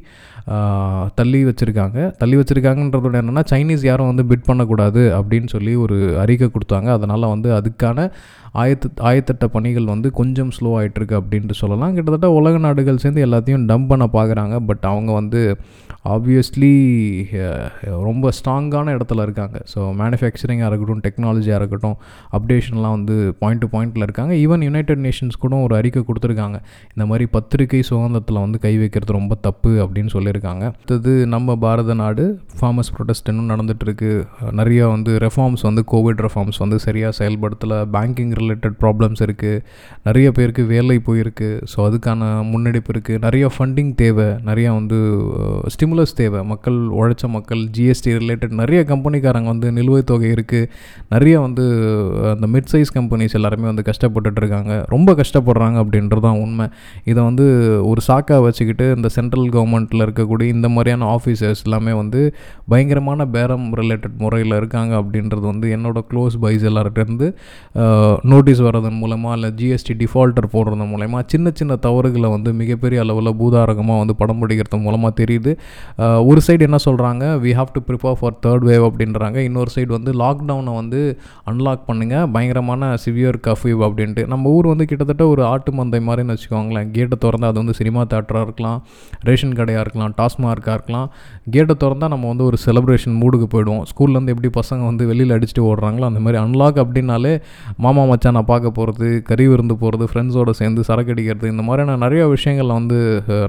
தள்ளி வச்சுருக்காங்க. தள்ளி வச்சுருக்காங்கன்றதோட என்னென்னா சைனீஸ் யாரும் வந்து பிட் பண்ணக்கூடாது அப்படின்னு சொல்லி ஒரு அறிக்கை கொடுத்தாங்க. அதனால் வந்து அதுக்கான ஆயத்து ஆயத்தட்ட பணிகள் வந்து கொஞ்சம் ஸ்லோ ஆகிட்டுருக்கு அப்படின்ட்டு சொல்லலாம். கிட்டத்தட்ட உலக நாடுகள் சேர்ந்து எல்லாத்தையும் டம்ப் பண்ண பார்க்குறாங்க பட் அவங்க வந்து ஆப்வியஸ்லி ரொம்ப ஸ்ட்ராங்கான இடத்துல இருக்காங்க. ஸோ மேனுஃபேக்சரிங்காக இருக்கட்டும் டெக்னாலஜியாக இருக்கட்டும் அப்டேஷன்லாம் வந்து பாயிண்ட் டு பாயிண்டில் இருக்காங்க. ஈவன் யுனைடெட் நேஷன்ஸ் கூட ஒரு அறிக்கை கொடுத்துருக்காங்க. இந்த மாதிரி பத்திரிகை சுதந்திரத்தில் வந்து கை வைக்கிறது ரொம்ப தப்பு அப்படின்னு சொல்லியிருக்காங்க. அடுத்தது நம்ம பாரத நாடு ஃபார்மர்ஸ் ப்ரொடெஸ்ட் இன்னும் நடந்துகிட்ருக்கு நிறையா வந்து ரெஃபார்ம்ஸ் வந்து கோவிட் ரெஃபார்ம்ஸ் வந்து சரியாக செயல்படுத்தலை. பேங்கிங் ரிலேட்டட் ரிலேட்டட் ப்ராப்ளம்ஸ் இருக்குது நிறைய பேருக்கு வேலை போயிருக்கு. ஸோ அதுக்கான முன்னெடுப்பு இருக்குது நிறைய ஃபண்டிங் தேவை. நிறையா வந்து ஸ்டிமுலஸ் தேவை. மக்கள் உழைச்ச மக்கள் ஜிஎஸ்டி ரிலேட்டட் நிறைய கம்பெனிக்காரங்க வந்து நிலுவைத் தொகை இருக்குது நிறைய வந்து அந்த மிட் சைஸ் கம்பெனிஸ் எல்லாருமே வந்து கஷ்டப்பட்டுட்டு இருக்காங்க ரொம்ப கஷ்டப்படுறாங்க அப்படின்றது தான் உண்மை. இதை வந்து ஒரு சாக்காக வச்சுக்கிட்டு இந்த சென்ட்ரல் கவர்மெண்ட்டில் இருக்கக்கூடிய இந்த மாதிரியான ஆஃபீஸர்ஸ் எல்லாமே வந்து பயங்கரமான பேரம் ரிலேட்டட் முறையில் இருக்காங்க அப்படின்றது வந்து என்னோட க்ளோஸ் பைஸ் எல்லார்ட்டேருந்து நோட்டீஸ் வர்றதன் மூலமாக இல்லை ஜிஎஸ்டி டிஃபால்ட்டர் போடுறது மூலயமா சின்ன சின்ன தவறுகளை வந்து மிகப்பெரிய அளவில் பூதாரகமாக வந்து படம் பிடிக்கிறது மூலமாக தெரியுது. ஒரு சைடு என்ன சொல்கிறாங்க we have to prepare for third wave அப்படின்றாங்க. இன்னொரு சைடு வந்து லாக்டவுனை வந்து அன்லாக் பண்ணுங்கள் பயங்கரமான சிவியர் கஃப்யூ அப்படின்ட்டு. நம்ம ஊர் வந்து கிட்டத்தட்ட ஒரு ஆட்டு மந்தை மாதிரின்னு வச்சுக்கோங்களேன். கேட்டை திறந்தால் அது வந்து சினிமா தேட்டராக இருக்கலாம். ரேஷன் கடையாக இருக்கலாம். டாஸ்மார்க்காக இருக்கலாம். கேட்டை திறந்தால் நம்ம வந்து ஒரு செலிப்ரேஷன் மூடுக்கு போயிடுவோம். ஸ்கூல்லேருந்து எப்படி பசங்க வந்து வெளியில் அடிச்சுட்டு ஓடுறாங்களோ அந்த மாதிரி அன்லாக் அப்படின்னாலே மாமா மச்சான் நான் பார்க்க போகிறது கறி விருந்து போகிறது ஃப்ரெண்ட்ஸோடு சேர்ந்து சரக்கு அடிக்கிறது இந்த மாதிரியான நிறைய விஷயங்களில் வந்து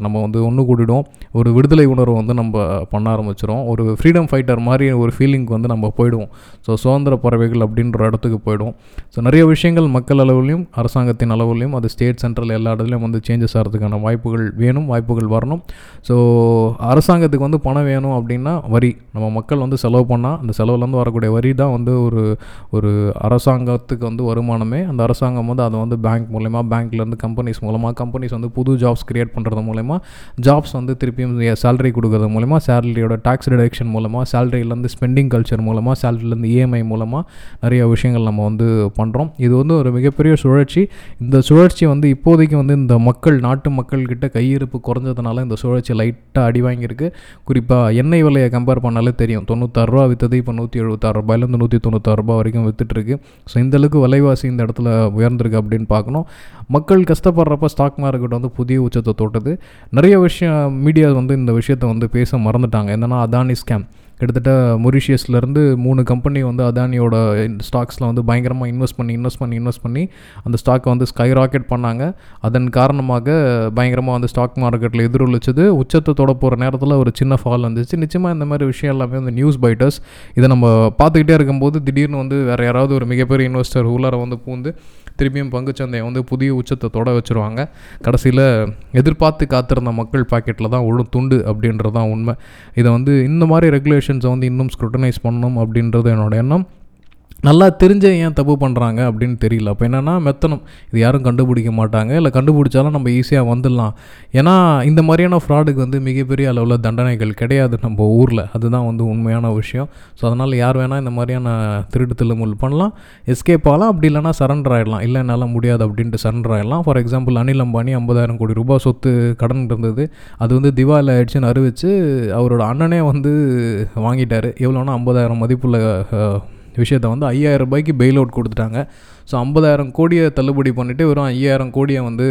நம்ம வந்து ஒன்று கூட்டிடும் ஒரு விடுதலை உணர்வை வந்து நம்ம பண்ண ஆரம்பிச்சிடும் ஒரு ஃப்ரீடம் ஃபைட்டர் மாதிரி ஒரு ஃபீலிங்க்கு வந்து நம்ம போயிடுவோம். ஸோ சுதந்திர பறவைகள் அப்படின்ற இடத்துக்கு போயிடும் ஸோ நிறைய விஷயங்கள் மக்கள் அளவுலையும் அரசாங்கத்தின் அளவுலையும் அது ஸ்டேட் சென்ட்ரல் எல்லா இடத்துலையும் வந்து சேஞ்சஸ் ஆகிறதுக்கான வாய்ப்புகள் வேணும் வாய்ப்புகள் வரணும். ஸோ அரசாங்கத்துக்கு வந்து பணம் வேணும் அப்படின்னா வரி. நம்ம மக்கள் வந்து செலவு பண்ணால் அந்த செலவுலேருந்து வரக்கூடிய வரி தான் வந்து ஒரு ஒரு அரசாங்கத்துக்கு வந்து வருமானம் அந்த அரசாங்கம் வந்து அதை வந்து பேங்க் மூலயமா பேங்க்லேருந்து கம்பெனிஸ் மூலமாக கம்பெனிஸ் வந்து புது ஜாப்ஸ் க்ரியேட் பண்ணுறது மூலயமா ஜாப்ஸ் வந்து திருப்பியும் சேலரி கொடுக்கறது மூலமாக சேலரியோட டேக்ஸ் ரிடக்ஷன் மூலமாக சேலரியிலேருந்து ஸ்பெண்டிங் கல்ச்சர் மூலமாக சேலரியிலேருந்து இஎம்ஐ மூலமாக நிறைய விஷயங்கள் நம்ம வந்து பண்ணுறோம் இது வந்து ஒரு மிகப்பெரிய சுழற்சி. இந்த சுழற்சி வந்து இப்போதைக்கு வந்து இந்த மக்கள் நாட்டு மக்கள்கிட்ட கையிருப்பு குறைஞ்சதுனால இந்த சுழற்சி லைட்டாக அடி வாங்கியிருக்கு. குறிப்பாக எண்ணெய் விலையை கம்பேர் பண்ணாலே தெரியும். தொண்ணூத்தாறுரூவா விற்றது இப்போ நூற்றி எழுபத்தாறு ரூபாயிலேருந்து நூற்றி தொண்ணூத்தாறு ரூபாய் வரைக்கும் விற்றுட்டுருக்கு ஸோ இந்தளவுக்கு விலைவாசி இந்த இடத்துல உயர்ந்திருக்கு அப்படின்னு பார்க்கணும். மக்கள் கஷ்டப்படுறப்ப ஸ்டாக் மார்க்கெட் வந்து புதிய உச்சத்தை தொட்டது. நிறைய விஷயம் மீடியா வந்து இந்த விஷயத்தை வந்து பேச மறந்துட்டாங்க. என்னென்னா அதானி ஸ்கேம் கிட்டத்தட்ட மொரிஷியஸ்லேருந்து மூணு கம்பெனி வந்து அதானியோட ஸ்டாக்ஸில் வந்து பயங்கரமாக இன்வெஸ்ட் பண்ணி இன்வெஸ்ட் பண்ணி இன்வெஸ்ட் பண்ணி அந்த ஸ்டாக்கை வந்து ஸ்கை ராக்கெட் பண்ணாங்க. அதன் காரணமாக பயங்கரமாக வந்து ஸ்டாக் மார்க்கெட்டில் எதிரொலிச்சது. உச்சத்தை தொட போகிற நேரத்தில் ஒரு சின்ன ஃபால் வந்துச்சு. நிச்சயமாக இந்த மாதிரி விஷயம் எல்லாமே வந்து நியூஸ் பைட்டர்ஸ் இதை நம்ம பார்த்துக்கிட்டே இருக்கும்போது திடீர்னு வந்து வேறு யாராவது ஒரு மிகப்பெரிய இன்வெஸ்டர் உள்ளார வந்து பூந்து திருப்பியும் பங்குச்சந்தையை வந்து புதிய உச்சத்தை தொட வச்சுருவாங்க. கடைசியில் எதிர்பார்த்து காத்திருந்த மக்கள் பாக்கெட்டில் தான் உழு துண்டு அப்படின்றது தான் உண்மை. இதை வந்து இந்த மாதிரி ரெகுலேஷன்ஸை வந்து இன்னும் ஸ்க்ரூட்டனைஸ் பண்ணணும் அப்படின்றது என்னோட எண்ணம். நல்லா தெரிஞ்ச ஏன் தப்பு பண்ணுறாங்க அப்படின்னு தெரியல. அப்போ என்னென்னா மெத்தனம் இது யாரும் கண்டுபிடிக்க மாட்டாங்க. இல்லை கண்டுபிடிச்சாலும் நம்ம ஈஸியாக வந்துடலாம். ஏன்னா இந்த மாதிரியான ஃப்ராடுக்கு வந்து மிகப்பெரிய அளவில் தண்டனைகள் கிடையாது நம்ம ஊரில். அதுதான் வந்து உண்மையான விஷயம். ஸோ அதனால் யார் வேணால் இந்த மாதிரியான திருட்டு தில்லுமுள் பண்ணலாம். எஸ்கேப் ஆகலாம். அப்படி இல்லைனா சரண்டர் ஆகிடலாம் இல்லை என்னால் முடியாது அப்படின்ட்டு சரண்டர் ஆகிடலாம் ஃபார் எக்ஸாம்பிள் அனில் அம்பானி ஐம்பதாயிரம் கோடி ரூபாய் சொத்து கடன் இருந்தது. அது வந்து திவாலில் ஆயிடுச்சுன்னு அறிவித்து அவரோட அண்ணனே வந்து வாங்கிட்டார். எவ்வளோனா ஐம்பதாயிரம் மதிப்புள்ள விஷயத்தை வந்து ஐயாயிரம் ரூபாய்க்கு பெயில் அவுட் கொடுத்துட்டாங்க. ஸோ ஐம்பதாயிரம் கோடியை தள்ளுபடி பண்ணிவிட்டு வெறும் ஐயாயிரம் கோடியை வந்து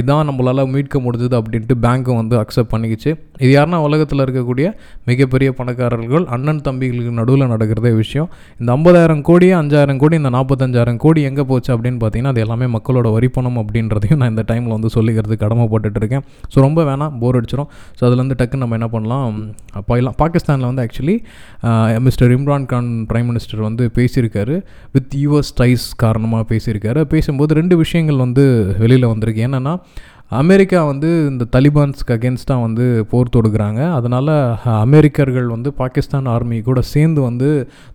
இதான் நம்மளால் மீட்க முடிஞ்சது அப்படின்ட்டு பேங்க்கும் வந்து அக்செப்ட் பண்ணிக்கிச்சு. இது யாருன்னா உலகத்தில் இருக்கக்கூடிய மிகப்பெரிய பணக்காரர்கள் அண்ணன் தம்பிகளுக்கு நடுவில் நடக்கிறதே விஷயம். இந்த ஐம்பதாயிரம் கோடியே அஞ்சாயிரம் கோடி இந்த நாற்பத்தஞ்சாயிரம் கோடி எங்கே போச்சு அப்படின்னு பார்த்தீங்கன்னா அது எல்லாமே மக்களோட வரி பணம் அப்படின்றதையும் நான் இந்த டைமில் வந்து சொல்லிக்கிறது கடமைப்பட்டுட்டு இருக்கேன். ஸோ ரொம்ப வேணாம் போர் அடிச்சிடும் ஸோ அதுலேருந்து டக்கு நம்ம என்ன பண்ணலாம்? போயிடலாம். பாகிஸ்தானில் வந்து actually mister Imran Khan prime minister வந்து பேசியிருக்காரு வித் யூஎஸ் டைஸ் காரணமாக பேசியிருக்காரு. பேசும்போது ரெண்டு விஷயங்கள் வந்து வெளியில் வந்திருக்கு. என்னென்னா அமெரிக்கா வந்து இந்த தலிபான்ஸ்க்கு அகேன்ஸ்டாக வந்து போர் தொடுக்கிறாங்க. அதனால் அமெரிக்கர்கள் வந்து பாகிஸ்தான் ஆர்மி கூட சேர்ந்து வந்து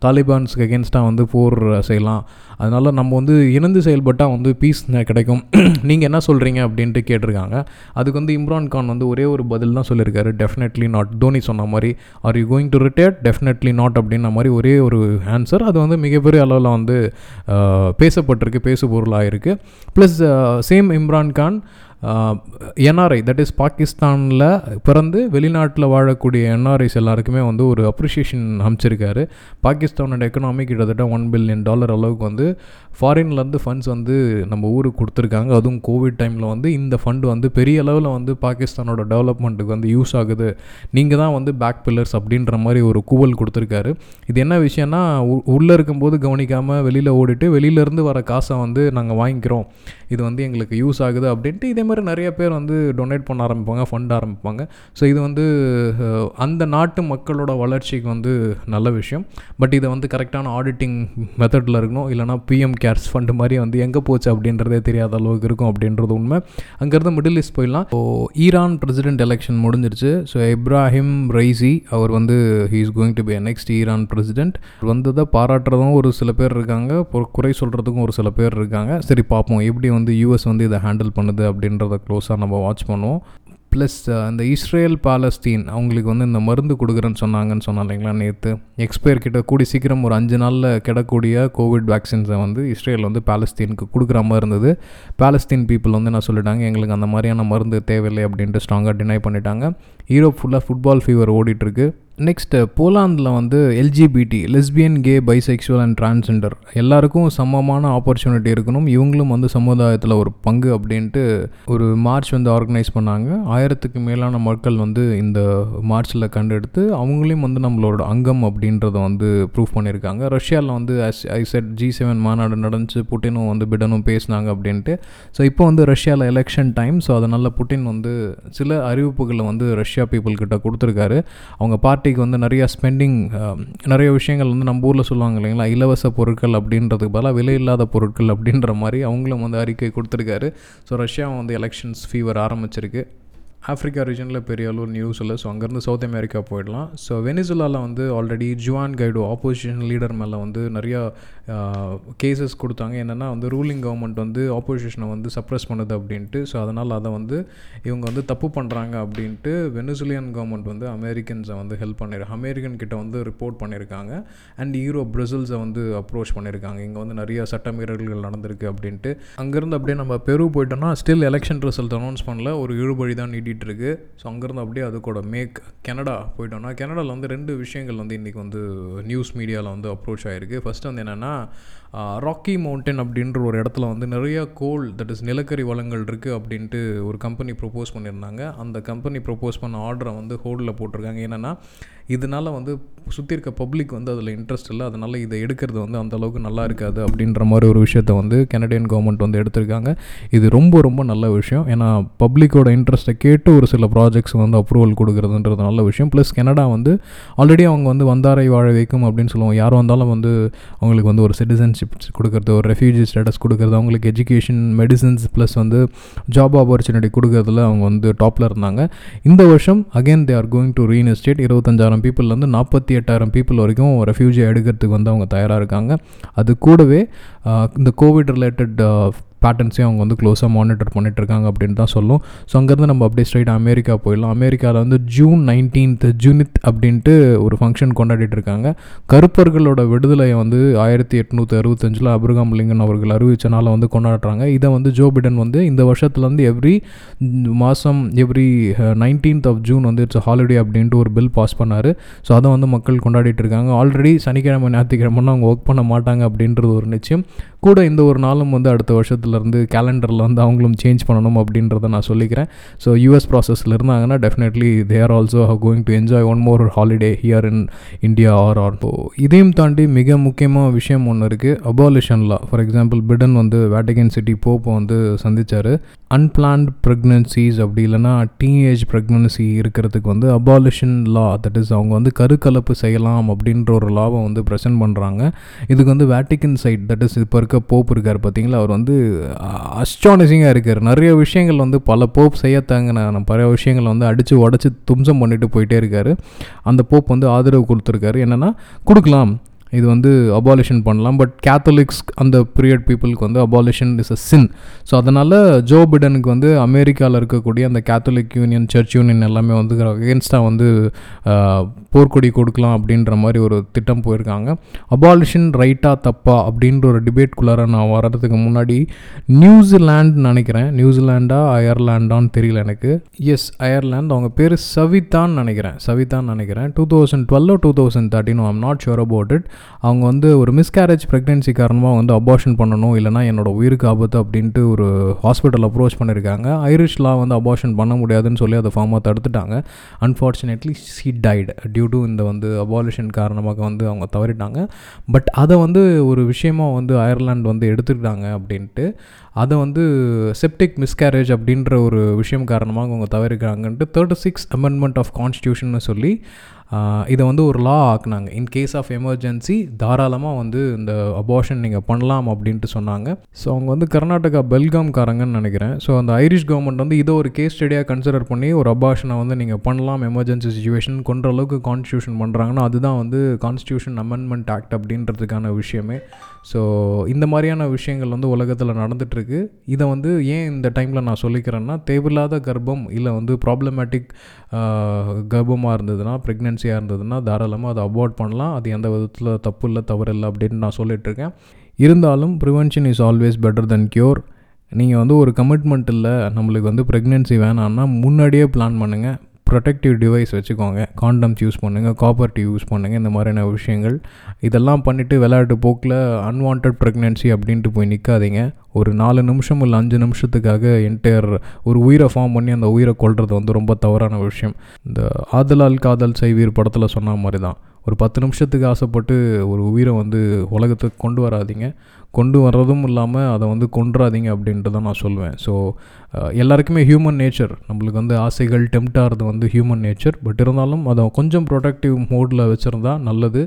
தாலிபான்ஸ்க்கு அகேன்ஸ்டாக வந்து போர் செய்யலாம். அதனால் நம்ம வந்து இணைந்து செயல்பட்டால் வந்து பீஸ் கிடைக்கும். நீங்கள் என்ன சொல்கிறீங்க அப்படின்ட்டு கேட்டிருக்காங்க. அதுக்கு வந்து இம்ரான் கான் வந்து ஒரே ஒரு பதில் தான் சொல்லியிருக்காரு. டெஃபினெட்லி நாட் தோனி சொன்ன மாதிரி are you going to retire definitely not அப்படின்ன மாதிரி ஒரே ஒரு ஆன்சர் அது வந்து மிகப்பெரிய அளவில் வந்து பேசப்பட்டிருக்கு பேசு பொருளாக இருக்குது plus same Imran Khan NRI that is பாகிஸ்தானில் பிறந்து வெளிநாட்டில் வாழக்கூடிய என்ஆர்ஐஸ் எல்லாருக்குமே வந்து ஒரு அப்ரிஷியேஷன் அமைச்சிருக்காரு பாகிஸ்தானோட எக்கனாமி கிட்டத்தட்ட ஒன் பில்லியன் டாலர் அளவுக்கு வந்து ஃபாரின்லேருந்து ஃபண்ட்ஸ் வந்து நம்ம ஊருக்கு கொடுத்துருக்காங்க. அதுவும் கோவிட் டைமில் வந்து இந்த ஃபண்டு வந்து பெரிய அளவில் வந்து பாகிஸ்தானோட டெவலப்மெண்ட்டுக்கு வந்து யூஸ் ஆகுது. நீங்கள் தான் வந்து பேக் பில்லர்ஸ் அப்படின்ற மாதிரி ஒரு கூவல் கொடுத்துருக்காரு. இது என்ன விஷயம்னா உள்ளே இருக்கும்போது கவனிக்காமல் வெளியில் ஓடிட்டு வெளியிலேருந்து வர காசை வந்து நாங்கள் வாங்கிக்கிறோம். இது வந்து எங்களுக்கு யூஸ் ஆகுது அப்படின்ட்டு இதே மாதிரி நிறைய பேர் வந்து டொனேட் பண்ண ஆரம்பிப்பாங்க ஃபண்ட் ஆரம்பிப்பாங்க. ஸோ இது வந்து அந்த நாட்டு மக்களோட வளர்ச்சிக்கு வந்து நல்ல விஷயம். பட் இதை வந்து கரெக்டான ஆடிட்டிங் மெத்தடில் இருக்கணும். இல்லைனா பிஎம் கேர்ஸ் ஃபண்டு மாதிரி வந்து எங்கே போச்சு அப்படின்றதே தெரியாத அளவுக்கு இருக்கும் அப்படின்றது உண்மை. அங்கேருந்து மிடில் ஈஸ்ட் போயிடலாம். ஸோ ஈரான் பிரசிடென்ட் எலெக்ஷன் முடிஞ்சிருச்சு. ஸோ இப்ராஹிம் ரைசி அவர் வந்து he is going to be next Iran president வந்ததை பாராட்டுறதும் ஒரு சில பேர் இருக்காங்க. குறை சொல்கிறதுக்கும் ஒரு சில பேர் இருக்காங்க. சரி பார்ப்போம். எப்படி வந்து யூஎஸ் வந்து இதை ஹேண்டில் பண்ணுது அப்படின்றத க்ளோஸாக நம்ம வாட்ச் பண்ணுவோம். ப்ளஸ் இந்த இஸ்ரேல் பாலஸ்தீன் அவங்களுக்கு வந்து இந்த மருந்து கொடுக்குறேன்னு சொன்னாங்கன்னு சொன்னா இல்லைங்களா நேற்று எக்ஸ்பயர் கிட்ட கூடி சீக்கிரம் ஒரு அஞ்சு நாளில் கிடக்கூடிய கோவிட் வேக்சின்ஸை வந்து இஸ்ரேல் வந்து பாலஸ்தீனுக்கு கொடுக்குற மாதிரி இருந்தது. பாலஸ்தீன் பீப்புள் வந்து என்ன சொல்லிட்டாங்க? எங்களுக்கு அந்த மாதிரியான மருந்து தேவையில்லை அப்படின்ட்டு ஸ்ட்ராங்காக டினை பண்ணிட்டாங்க. யூரோப் ஃபுல்லாக ஃபுட்பால் ஃபீவர் ஓடிட்டுருக்கு நெக்ஸ்ட்டு போலாந்தில் வந்து LGBT lesbian gay bisexual and transgender எல்லாருக்கும் சமமான ஆப்பர்ச்சுனிட்டி இருக்கணும். இவங்களும் வந்து சமுதாயத்தில் ஒரு பங்கு அப்படின்ட்டு ஒரு மார்ச் வந்து ஆர்கனைஸ் பண்ணாங்க. ஆயிரத்துக்கு மேலான மக்கள் வந்து இந்த மார்ச்சில் கண்டெடுத்து அவங்களையும் வந்து நம்மளோட அங்கம் அப்படின்றத வந்து ப்ரூவ் பண்ணியிருக்காங்க. ரஷ்யாவில் வந்து ஐ செட் ஜி செவன் மாநாடு நடந்துச்சு. புட்டினும் வந்து பிடனும் பேசினாங்க அப்படின்ட்டு. ஸோ இப்போ வந்து ரஷ்யாவில் எலெக்ஷன் டைம் ஸோ அதனால் புட்டின் வந்து சில அறிவிப்புகளை வந்து ரஷ்யா பீப்புள்கிட்ட கொடுத்துருக்காரு. அவங்க பார்ட் பார்ட்டிக்கு வந்து நிறையா ஸ்பெண்டிங் um, நிறைய விஷயங்கள் வந்து நம்ம ஊரில் சொல்லுவாங்க இல்லைங்களா? இலவச பொருட்கள் அப்படின்றதுக்கு பதிலாக விலை இல்லாத பொருட்கள் அப்படின்ற மாதிரி அவங்களும் வந்து அறிக்கை கொடுத்துருக்காரு. ஸோ ரஷ்யா வந்து எலெக்ஷன்ஸ் ஃபீவர் ஆரம்பிச்சிருக்கு. ஆஃப்ரிக்கா ரீஜனில் பெரிய அளவு நியூஸ் இல்லை. ஸோ அங்கேருந்து சவுத் அமெரிக்கா போயிடலாம். ஸோ வெனிசுலாவில் வந்து already Juan Guaido opposition leader மேலே வந்து நிறையா கேசஸ் கொடுத்தாங்க. என்னென்னா வந்து ரூலிங் கவர்மெண்ட் வந்து ஆப்போசிஷனை வந்து சப்ரஸ் பண்ணுது அப்படின்ட்டு. ஸோ அதனால் அதை வந்து இவங்க வந்து தப்பு பண்ணுறாங்க அப்படின்ட்டு வெனிசுலியன் கவர்மெண்ட் வந்து அமெரிக்கன்ஸை வந்து ஹெல்ப் பண்ணிரு அமெரிக்கன் கிட்ட வந்து ரிப்போர்ட் பண்ணியிருக்காங்க அண்ட் யூரோ பிரசில்ஸை வந்து அப்ரோச் பண்ணியிருக்காங்க இங்கே வந்து நிறைய சட்டமீறல்கள் நடந்திருக்கு அப்படின்ட்டு. அங்கேருந்து அப்படியே நம்ம பெரு போயிட்டோம்னா ஸ்டில் எலெக்ஷன் ரிசல்ட் அனௌன்ஸ் பண்ணல. ஒரு இழுபழி தான் நீடி இருக்கு ஸோ அங்கேருந்து அப்படியே அது கூட மேக் கனடா போயிட்டோம்னா கனடாவில் வந்து ரெண்டு விஷயங்கள் வந்து இன்றைக்கி வந்து நியூஸ் மீடியாவில் வந்து அப்ரோச் ஆகிருக்கு ஃபஸ்ட்டு வந்து என்னென்னா ராக்கி மவுண்டன் அப்படின்ற ஒரு இடத்துல வந்து நிறைய கோல் தட் இஸ் நிலக்கரி வளங்கள் இருக்குது அப்படின்ட்டு ஒரு கம்பெனி ப்ரொப்போஸ் பண்ணியிருந்தாங்க. அந்த கம்பெனி ப்ரொப்போஸ் பண்ண ஆர்டரை வந்து ஹோல்டில் போட்டிருக்காங்க. என்னென்னா இதனால் வந்து சுற்றி இருக்க பப்ளிக் வந்து அதில் இன்ட்ரெஸ்ட் இல்லை. அதனால் இதை எடுக்கிறது வந்து அந்த அளவுக்கு நல்லா இருக்காது அப்படின்ற மாதிரி ஒரு விஷயத்தை வந்து கனடியன் கவர்மெண்ட் வந்து எடுத்திருக்காங்க. இது ரொம்ப ரொம்ப நல்ல விஷயம். ஏன்னா பப்ளிக்கோட இன்ட்ரெஸ்ட்டை கேட்டு ஒரு சில ப்ராஜெக்ட்ஸ் வந்து அப்ரூவல் கொடுக்குறதுன்றது நல்ல விஷயம். ப்ளஸ் கனடா வந்து ஆல்ரெடி அவங்க வந்து வந்தாரை வாழ வைக்கும் அப்படின்னு சொல்லுவோம் யார் வந்தாலும் வந்து அவங்களுக்கு வந்து ஒரு சிட்டிசன்ஷிப் கொடுக்குறது ஒரு ரெஃப்யூஜி ஸ்டேட்டஸ் கொடுக்குறது அவங்களுக்கு எஜுகேஷன் மெடிசன்ஸ் ப்ளஸ் வந்து ஜாப் ஆப்பர்ச்சுனிட்டி கொடுக்கறதுல அவங்க வந்து டாப்பில் இருந்தாங்க. இந்த வருஷம் again they are going to reinstate இருபத்தஞ்சாயிரம் பீப்புள்லேருந்து நாற்பத்தி எட்டாயிரம் பீப்புள் வரைக்கும் ரெஃப்யூஜி எடுக்கிறதுக்கு வந்து அவங்க தயாராக இருக்காங்க. அது கூடவே இந்த கோவிட் ரிலேட்டட் பேட்டர்ன்ஸையும் அவங்க வந்து க்ளோஸாக மானிட்டர் பண்ணிட்டுருக்காங்க அப்படின்னு தான் சொல்லும். ஸோ அங்கேருந்து நம்ம அப்படியே ஸ்ட்ரைட் அமெரிக்கா போயிடலாம். அமெரிக்காவில் வந்து ஜூன் நைன்டீன்த் ஜூனித் அப்படின்ட்டு ஒரு ஃபங்க்ஷன் கொண்டாடிட்டு இருக்காங்க கருப்பர்களோட விடுதலையை வந்து ஆயிரத்தி எட்நூற்றி அறுபத்தஞ்சில் அப்ரகாம் லிங்கன் அவர்கள் அறிவிச்சனால வந்து கொண்டாடுறாங்க. இதை வந்து ஜோ பிடன் வந்து இந்த வருஷத்துலேருந்து எவ்ரி மாதம் எவ்ரி நைன்டீன்த் ஆஃப் ஜூன் வந்து இட்ஸ் ஹாலிடே அப்படின்ட்டு ஒரு பில் பாஸ் பண்ணார். ஸோ அதை வந்து மக்கள் கொண்டாடிட்டு இருக்காங்க ஆல்ரெடி சனிக்கிழமை ஞாயிற்றுக்கிழமைனா அவங்க ஒர்க் பண்ண மாட்டாங்க அப்படின்றது ஒரு நிச்சயம். கூட இந்த ஒரு நாளும் வந்து அடுத்த வருஷத்துலேருந்து கேலண்டரில் வந்து அவங்களும் சேஞ்ச் பண்ணணும் அப்படின்றத நான் சொல்லிக்கிறேன். ஸோ யூஎஸ் ப்ராசஸில் இருந்தாங்கன்னா definitely they are also going to enjoy one more holiday here in India or or so இதையும் தாண்டி மிக முக்கியமான விஷயம் ஒன்று இருக்குது abolition law for example Biden வந்து வேட்டிகன் சிட்டி போப்போ வந்து சந்தித்தார் அன்பிளான்ட் ப்ரெக்னன்சிஸ் அப்படி இல்லைனா டீனேஜ் ப்ரெக்னன்சி இருக்கிறதுக்கு வந்து அபாலிஷன் லா தட் இஸ் அவங்க வந்து கருக்கலப்பு செய்யலாம் அப்படின்ற ஒரு லாவை வந்து ப்ரெசென்ட் பண்ணுறாங்க இதுக்கு வந்து வேட்டிகன் சைட் தட் இஸ் இப்போ இருக்க போப் இருக்கார் பார்த்தீங்களா? அவர் வந்து அஸ்டானிசிங்காக இருக்கார். நிறைய விஷயங்கள் வந்து பல போப் செய்யத்தாங்கின பல விஷயங்கள் வந்து அடித்து உடச்சி தும்சம் பண்ணிட்டு போயிட்டே இருக்கார். அந்த போப் வந்து ஆதரவு கொடுத்துருக்காரு. என்னென்னா கொடுக்கலாம். இது வந்து அபாலிஷன் பண்ணலாம் பட் கேத்தலிக்ஸ் அந்த பீரியட் பீப்புளுக்கு வந்து abolition is a sin so அதனால் ஜோ பிடனுக்கு வந்து அமெரிக்காவில் இருக்கக்கூடிய அந்த கேத்தலிக் யூனியன் சர்ச் யூனியன் எல்லாமே வந்து அகேன்ஸ்டாக வந்து போர்க்கொடி கொடுக்கலாம் அப்படின்ற மாதிரி ஒரு திட்டம் போயிருக்காங்க. அபாலிஷன் ரைட்டா தப்பா அப்படின்ற ஒரு டிபேட்குள்ளார நான் வர்றதுக்கு முன்னாடி நியூசிலாண்ட் நினைக்கிறேன். நியூசிலாண்டா அயர்லாண்டான்னு தெரியல எனக்கு. Yes Ireland. அவங்க பேர் சவிதான்னு நினைக்கிறேன். சவிதான்னு நினைக்கிறேன். Two thousand twelve two thousand thirteen I'm not sure about it அவங்க வந்து ஒரு மிஸ்கேரேஜ் ப்ரெக்னென்சி காரணமாக வந்து அபார்ஷன் பண்ணணும் இல்லைனா என்னோடய உயிருக்கு ஆபத்து அப்படின்ட்டு ஒரு ஹாஸ்பிட்டல் அப்ரோச் பண்ணியிருக்காங்க ஐரிஷ்லாம் வந்து அபார்ஷன் பண்ண முடியாதுன்னு சொல்லி அதை ஃபார்மாக தடுத்துட்டாங்க. Unfortunately she died due to இந்த வந்து அபாலிஷன் காரணமாக வந்து அவங்க தவறிட்டாங்க. பட் அதை வந்து ஒரு விஷயமாக வந்து அயர்லாண்ட் வந்து எடுத்துக்கிட்டாங்க அப்படின்ட்டு. அதை வந்து செப்டிக் மிஸ்கேரேஜ் அப்படின்ற ஒரு விஷயம் காரணமாக அவங்க தவிர்க்கிறாங்கன்ட்டு thirty six amendment of constitution சொல்லி இதை வந்து ஒரு லா ஆக்குனாங்க. இன் கேஸ் ஆஃப் எமர்ஜென்சி தாராளமாக வந்து இந்த அபார்ஷன் நீங்கள் பண்ணலாம் அப்படின்ட்டு சொன்னாங்க. ஸோ அவங்க வந்து கர்நாடகா பெல்காம்காரங்கன்னு நினைக்கிறேன். ஸோ அந்த ஐரிஷ் கவர்மெண்ட் வந்து இதை ஒரு கேஸ் ஸ்டடியாக கன்சிடர் பண்ணி ஒரு அபார்ஷனை வந்து நீங்கள் பண்ணலாம் எமர்ஜென்சி சுச்சுவேஷன் கொன்ற அளவுக்கு கான்ஸ்டியூஷன் பண்ணுறாங்கன்னா அதுதான் வந்து கான்ஸ்டியூஷன் அமெண்ட்மெண்ட் ஆக்ட் அப்படின்றதுக்கான விஷயமே. ஸோ இந்த மாதிரியான விஷயங்கள் வந்து உலகத்தில் நடந்துகிட்ருக்கு இதை வந்து ஏன் இந்த டைமில் நான் சொல்லிக்கிறேன்னா தேவையில்லாத கர்ப்பம் இல்லை வந்து ப்ராப்ளமேட்டிக் கர்ப்பமாக இருந்ததுன்னா ப்ரெக்னென்சியாக இருந்ததுன்னா தாராளமாக அதை அவாய்ட் பண்ணலாம். அது எந்த விதத்தில் தப்பு இல்லை தவறு இல்லை அப்படின்னு நான் சொல்லிகிட்ருக்கேன் இருந்தாலும் prevention is always better than cure நீங்கள் வந்து ஒரு கமிட்மெண்ட் இல்லை நம்மளுக்கு வந்து ப்ரெக்னென்சி வேணான்னா முன்னாடியே பிளான் பண்ணுங்கள் ப்ரொடெக்டிவ் டிவைஸ் வச்சுக்கோங்க. காண்டம்ஸ் யூஸ் பண்ணுங்கள் காப்பர்ட்டி யூஸ் பண்ணுங்கள் இந்த மாதிரியான விஷயங்கள். இதெல்லாம் பண்ணிவிட்டு விளையாட்டு போக்கில் அன்வான்ட் ப்ரெக்னென்சி அப்படின்ட்டு போய் நிற்காதீங்க ஒரு நாலு நிமிஷம் இல்லை அஞ்சு நிமிஷத்துக்காக என்டையர் ஒரு உயிரை ஃபார்ம் பண்ணி அந்த உயிரை கொள்வது வந்து ரொம்ப தவறான விஷயம். இந்த ஆதலால் காதல் செய்வீர் படத்தில் சொன்ன மாதிரி தான் ஒரு பத்து நிமிஷத்துக்கு ஆசைப்பட்டு ஒரு உயிரை வந்து உலகத்துக்கு கொண்டு வராதிங்க. கொண்டு வர்றதும் இல்லாமல் அதை வந்து கொன்றாதீங்க அப்படின்ட்டு தான் நான் சொல்லுவேன் ஸோ எல்லாருக்குமே ஹியூமன் நேச்சர் நம்மளுக்கு வந்து ஆசைகள் டெம்ட் ஆகிறது வந்து ஹியூமன் நேச்சர் பட் இருந்தாலும் அதை கொஞ்சம் ப்ரொடக்டிவ் மோடில் வச்சுருந்தா நல்லது.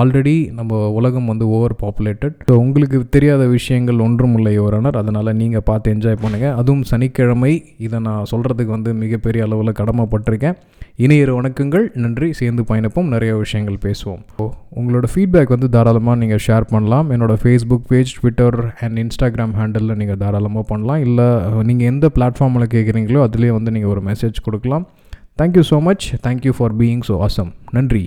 ஆல்ரெடி நம்ம உலகம் வந்து ஓவர் பாப்புலேட்டட் ஸோ உங்களுக்கு தெரியாத விஷயங்கள் ஒன்றும் இல்லை யுவரானர் அதனால் நீங்கள் பார்த்து என்ஜாய் பண்ணுங்கள் அதுவும் சனிக்கிழமை. இதை நான் சொல்கிறதுக்கு வந்து மிகப்பெரிய அளவில் கடமைப்பட்டிருக்கேன். இணையர் வணக்கங்கள். நன்றி. சேர்ந்து பயணிப்போம். நிறைய விஷயங்கள் பேசுவோம். ஸோ உங்களோட ஃபீட்பேக் வந்து தாராளமாக நீங்கள் ஷேர் பண்ணலாம். என்னோடய Facebook page Twitter and Instagram ஹேண்டலில் நீங்கள் தாராளமாக பண்ணலாம். இல்லை நீங்கள் எந்த பிளாட்ஃபார்மில் கேட்குறீங்களோ அதுலேயே வந்து நீங்கள் ஒரு மெசேஜ் கொடுக்கலாம். Thank you so much thank you for being so awesome நன்றி.